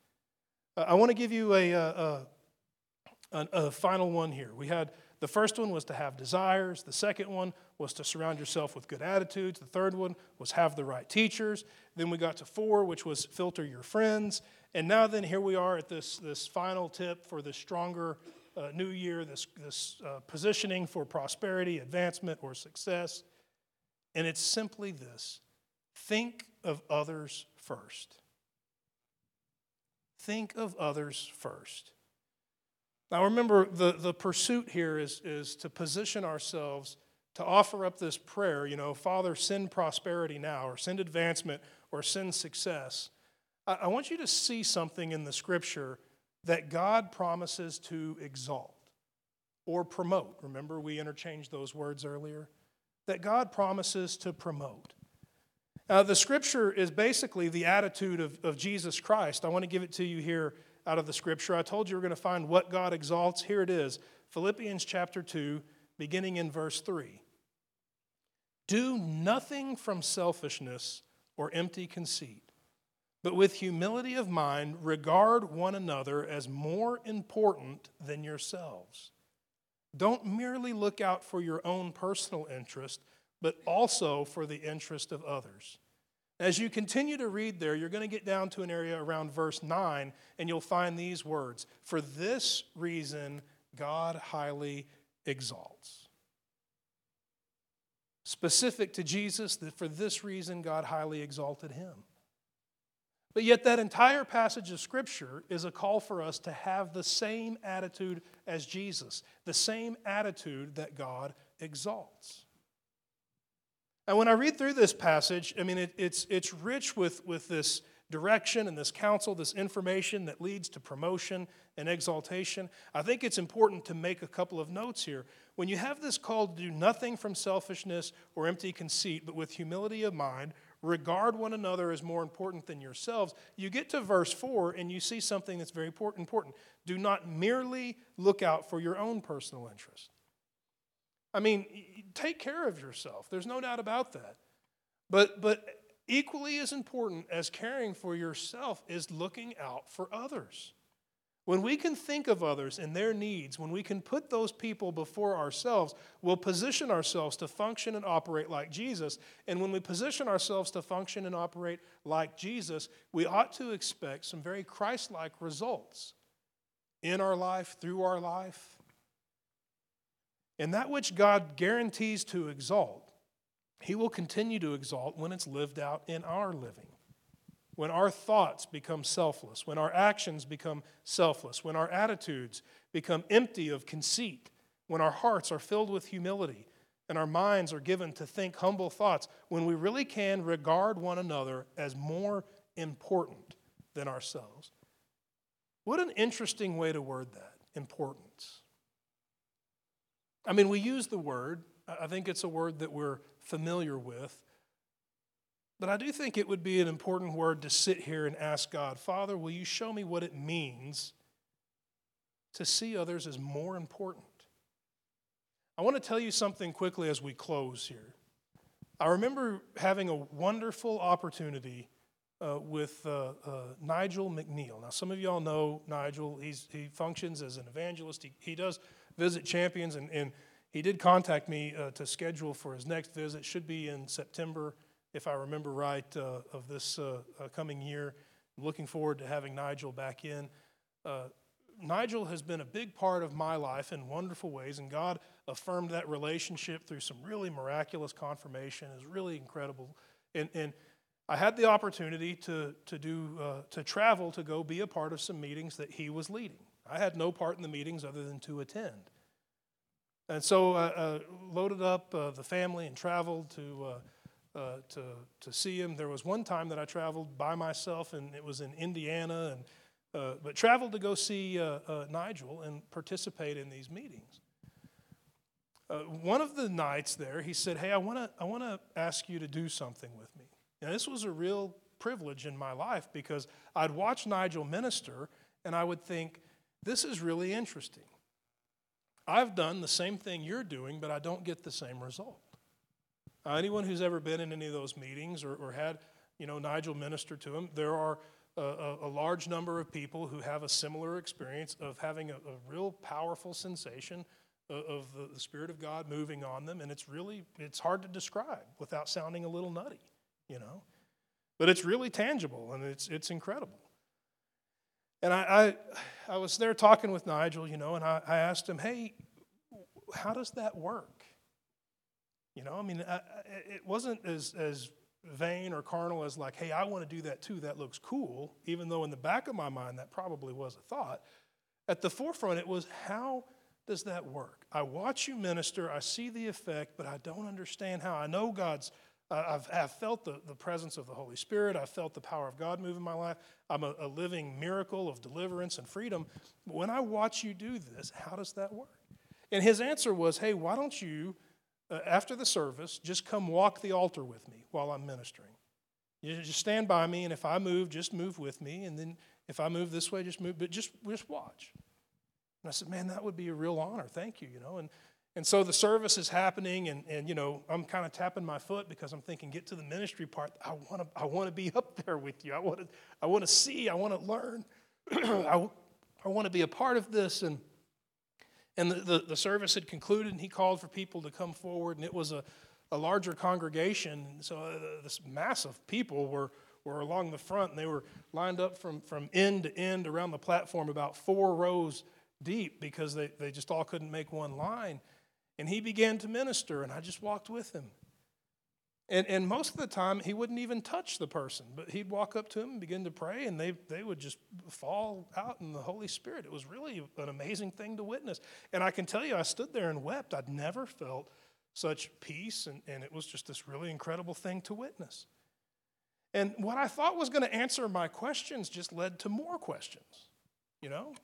Speaker 2: Uh, I want to give you a, a, a, a final one here. We had the first one was to have desires. The second one was to surround yourself with good attitudes. The third one was have the right teachers. Then we got to four, which was filter your friends. And now, then, here we are at this, this final tip for the stronger uh, new year, this, this uh, positioning for prosperity, advancement, or success. And it's simply this think of others first. Think of others first. Now, remember, the, the pursuit here is, is to position ourselves to offer up this prayer, you know, Father, send prosperity now, or send advancement, or send success. I, I want you to see something in the scripture that God promises to exalt or promote. Remember, we interchanged those words earlier? That God promises to promote. Now, the scripture is basically the attitude of, of Jesus Christ. I want to give it to you here out of the scripture. I told you we're going to find what God exalts. Here it is Philippians chapter 2, beginning in verse 3. Do nothing from selfishness or empty conceit, but with humility of mind, regard one another as more important than yourselves. Don't merely look out for your own personal interest, but also for the interest of others. As you continue to read there, you're going to get down to an area around verse 9, and you'll find these words For this reason, God highly exalts. Specific to Jesus, that for this reason, God highly exalted him. But yet, that entire passage of Scripture is a call for us to have the same attitude as Jesus, the same attitude that God exalts. And when I read through this passage, I mean, it, it's, it's rich with, with this direction and this counsel, this information that leads to promotion and exaltation. I think it's important to make a couple of notes here. When you have this call to do nothing from selfishness or empty conceit, but with humility of mind, regard one another as more important than yourselves, you get to verse 4 and you see something that's very important. Do not merely look out for your own personal interest. I mean, take care of yourself. There's no doubt about that. But, but equally as important as caring for yourself is looking out for others. When we can think of others and their needs, when we can put those people before ourselves, we'll position ourselves to function and operate like Jesus. And when we position ourselves to function and operate like Jesus, we ought to expect some very Christ like results in our life, through our life, and that which God guarantees to exalt, He will continue to exalt when it's lived out in our living. When our thoughts become selfless, when our actions become selfless, when our attitudes become empty of conceit, when our hearts are filled with humility and our minds are given to think humble thoughts, when we really can regard one another as more important than ourselves. What an interesting way to word that importance. I mean, we use the word, I think it's a word that we're familiar with. But I do think it would be an important word to sit here and ask God, Father, will you show me what it means to see others as more important? I want to tell you something quickly as we close here. I remember having a wonderful opportunity uh, with uh, uh, Nigel McNeil. Now, some of y'all know Nigel. He's, he functions as an evangelist. He, he does visit champions, and, and he did contact me uh, to schedule for his next visit. Should be in September, if I remember right, uh, of this uh, uh coming year. Looking forward to having Nigel back in. Uh, Nigel has been a big part of my life in wonderful ways, and God affirmed that relationship through some really miraculous confirmation. is really incredible. And, and I had the opportunity to, to, do, uh, to travel to go be a part of some meetings that he was leading. I had no part in the meetings other than to attend. And so I uh, loaded up uh, the family and traveled to, uh, uh, to, to see him. There was one time that I traveled by myself, and it was in Indiana, and, uh, but traveled to go see Nigel and participate in these meetings. one of the nights there, he said, Hey, I want to I wanna ask you to do something with me. And this was a real privilege in my life because I'd watch Nigel minister, and I would think, this is really interesting. I've done the same thing you're doing, but I don't get the same result. Uh, anyone who's ever been in any of those meetings or, or had, you know, Nigel minister to them, there are a, a, a, large number of people who have a similar experience of having a, a real powerful sensation of, of the, the Spirit of God moving on them, and it's really it's hard to describe without sounding a little nutty, you know. But it's really tangible and it's it's incredible. And I, I, I, was there talking with Nigel, you know, and I, I asked him, hey, how does that work? You know, I mean, I, it wasn't as, as vain or carnal as like, hey, I want to do that too. That looks cool, even though in the back of my mind that probably was a thought. At the forefront, it was, how does that work? I watch you minister, I see the effect, but I don't understand how. I know God's I've, I've, felt the, the presence of the Holy Spirit. I've felt the power of God move in my life. I'm a, a living miracle of deliverance and freedom. But when I watch you do this, how does that work? And his answer was, hey, why don't you, uh, after the service, just come walk the altar with me while I'm ministering? You just stand by me, and if I move, just move with me. And then if I move this way, just move, but just, just watch. And I said, man, that would be a real honor. Thank you, you know. And And so the service is happening, and, and you know, I'm kind of tapping my foot because I'm thinking, get to the ministry part. I want to I wanna be [laughs] up there with you. I want to I wanna see, I want to learn. [clears throat] I, I want to be a part of this. And, and the, the, the, service had concluded, and he called for people to come forward, and it was a, a larger congregation. So uh, this mass of people were, were along the front, and they were lined up from, from end to end around the platform, about four rows deep, because they, they just all couldn't make one line. And he began to minister, and I just walked with him. And, and most of the time, he wouldn't even touch the person, but he'd walk up to him and begin to pray, and they, they would just fall out in the Holy Spirit. It was really an amazing thing to witness. And I can tell you, I stood there and wept. I'd never felt such peace, and, and it was just this really incredible thing to witness. And what I thought was going to answer my questions just led to more questions, you know?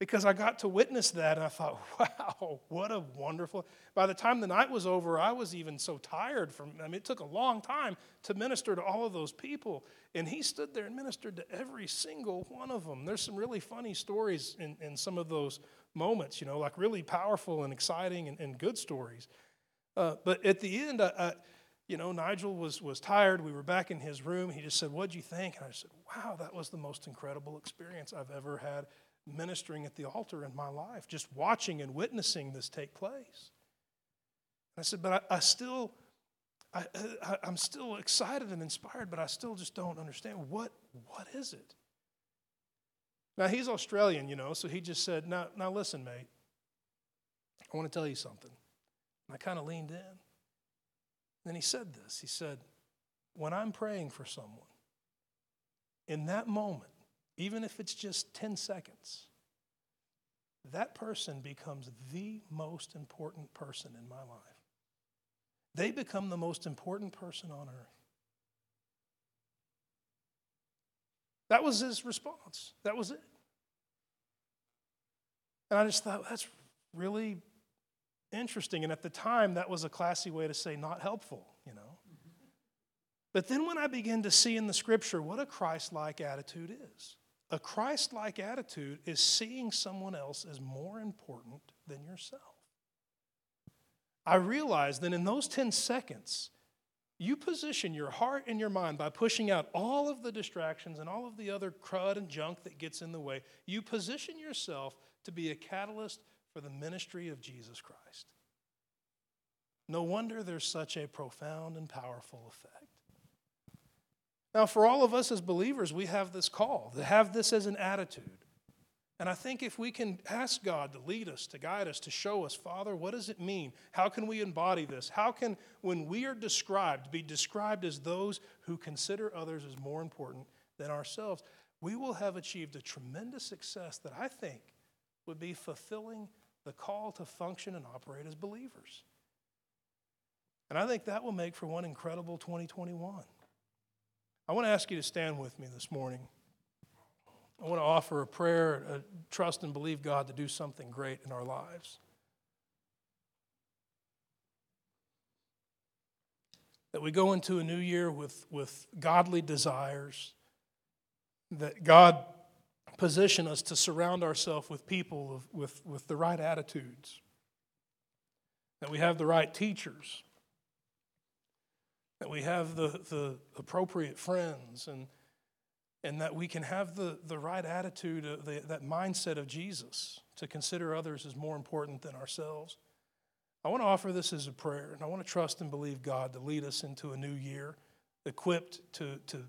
Speaker 2: Because I got to witness that and I thought, [laughs] wow, what a wonderful. By the time the night was over, I was even so tired from, I mean, it took a long time to minister to all of those people. And he stood there and ministered to every single one of them. There's some really funny stories in, in some of those moments, you know, like really powerful and exciting and, and good stories. Uh, but at the end, I, I, you know, Nigel was, was tired. We were back in his room. He just said, What'd you think? And I said, Wow, that was the most incredible experience I've ever had ministering at the altar in my life, just watching and witnessing this take place. I said, but I, I still, I, I, I'm still excited and inspired, but I still just don't understand what, what is it? Now he's Australian, you know, so he just said, now, now listen, mate, I want to tell you something. And I kind of leaned in. Then he said this. He said, when I'm praying for someone, in that moment, even if it's just 10 seconds, that person becomes the most important person in my life. They become the most important person on earth. That was his response. That was it. And I just thought, that's really interesting. And at the time, that was a classy way to say not helpful, you know. Mm-hmm. But then when I begin to see in the scripture what a Christ like attitude is, a Christ like attitude is seeing someone else as more important than yourself. I realize that in those 10 seconds, you position your heart and your mind by pushing out all of the distractions and all of the other crud and junk that gets in the way. You position yourself to be a catalyst for the ministry of Jesus Christ. No wonder there's such a profound and powerful effect. Now, for all of us as believers, we have this call to have this as an attitude. And I think if we can ask God to lead us, to guide us, to show us, Father, what does it mean? How can we embody this? How can, when we are described, be described as those who consider others as more important than ourselves? We will have achieved a tremendous success that I think would be fulfilling the call to function and operate as believers. And I think that will make for one incredible 2021. I want to ask you to stand with me this morning. I want to offer a prayer, a trust and believe God to do something great in our lives. That we go into a new year with, with godly desires, that God position us to surround ourselves with people of, with, with the right attitudes, that we have the right teachers that we have the, the appropriate friends and, and that we can have the, the right attitude, of the, that mindset of Jesus to consider others as more important than ourselves. I want to offer this as a prayer, and I want to trust and believe God to lead us into a new year equipped to, to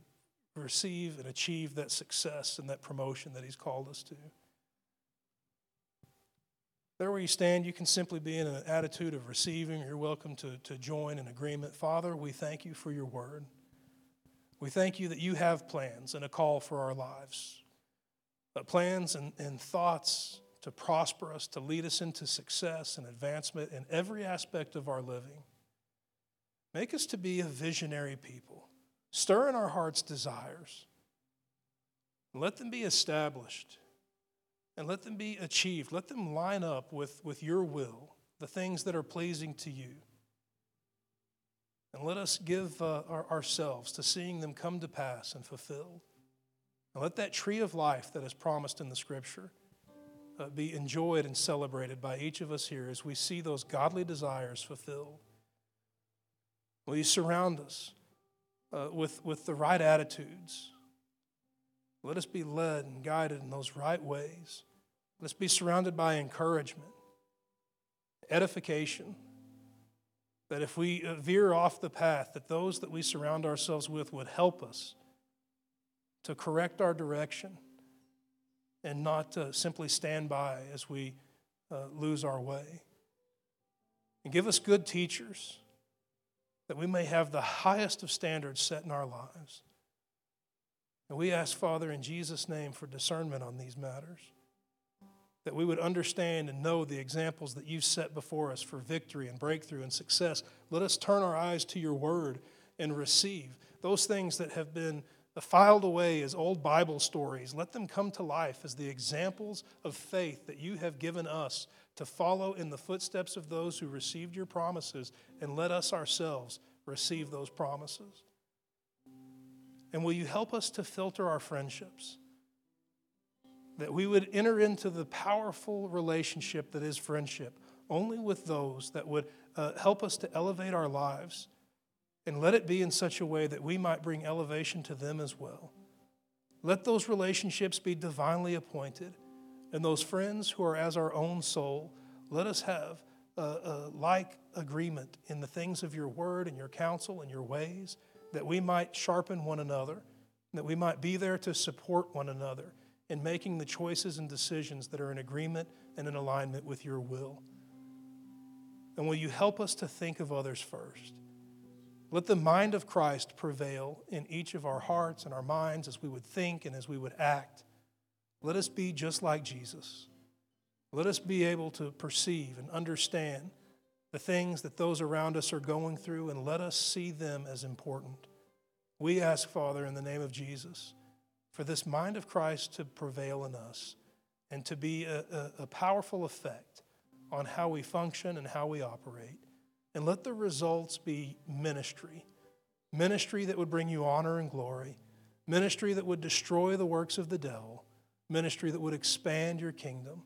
Speaker 2: receive and achieve that success and that promotion that He's called us to. There where you stand, you can simply be in an attitude of receiving. You're welcome to, to join in agreement. Father, we thank you for your word. We thank you that you have plans and a call for our lives, but plans and, and thoughts to prosper us, to lead us into success and advancement in every aspect of our living. Make us to be a visionary people. Stir in our hearts desires. Let them be established and let them be achieved. Let them line up with, with your will, the things that are pleasing to you. And let us give uh, our, ourselves to seeing them come to pass and fulfilled. And let that tree of life that is promised in the scripture uh, be enjoyed and celebrated by each of us here as we see those godly desires fulfilled. Will you surround us uh, with, with the right attitudes? Let us be led and guided in those right ways. Let's be surrounded by encouragement, edification. That if we veer off the path, that those that we surround ourselves with would help us to correct our direction and not to simply stand by as we uh, lose our way. And give us good teachers that we may have the highest of standards set in our lives. And we ask, Father, in Jesus' name, for discernment on these matters. That we would understand and know the examples that you've set before us for victory and breakthrough and success. Let us turn our eyes to your word and receive those things that have been filed away as old Bible stories. Let them come to life as the examples of faith that you have given us to follow in the footsteps of those who received your promises, and let us ourselves receive those promises. And will you help us to filter our friendships? That we would enter into the powerful relationship that is friendship only with those that would uh, help us to elevate our lives and let it be in such a way that we might bring elevation to them as well. Let those relationships be divinely appointed. And those friends who are as our own soul, let us have a, a like agreement in the things of your word and your counsel and your ways, that we might sharpen one another, that we might be there to support one another in making the choices and decisions that are in agreement and in alignment with your will. And will you help us to think of others first? Let the mind of Christ prevail in each of our hearts and our minds as we would think and as we would act. Let us be just like Jesus. Let us be able to perceive and understand the things that those around us are going through and let us see them as important. We ask, Father, in the name of Jesus, for this mind of Christ to prevail in us and to be a, a, a powerful effect on how we function and how we operate. And let the results be ministry ministry that would bring you honor and glory, ministry that would destroy the works of the devil, ministry that would expand your kingdom,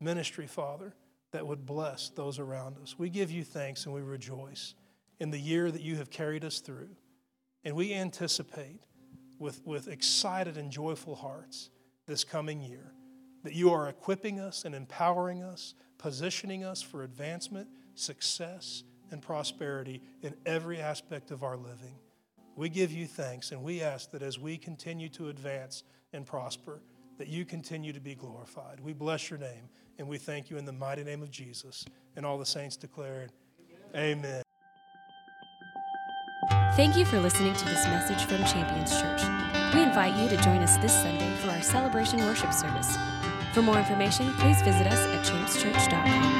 Speaker 2: ministry, Father, that would bless those around us. We give you thanks and we rejoice in the year that you have carried us through. And we anticipate with, with excited and joyful hearts this coming year that you are equipping us and empowering us, positioning us for advancement success, and prosperity in every aspect of our living. We give you thanks and we ask that as we continue to advance and prosper, that you continue to be glorified. We bless your name and we thank you in the mighty name of Jesus. And all the saints declared, Amen.
Speaker 1: Thank you for listening to this message from Champions Church. We invite you to join us this Sunday for our celebration worship service. For more information, please visit us at championschurch.com.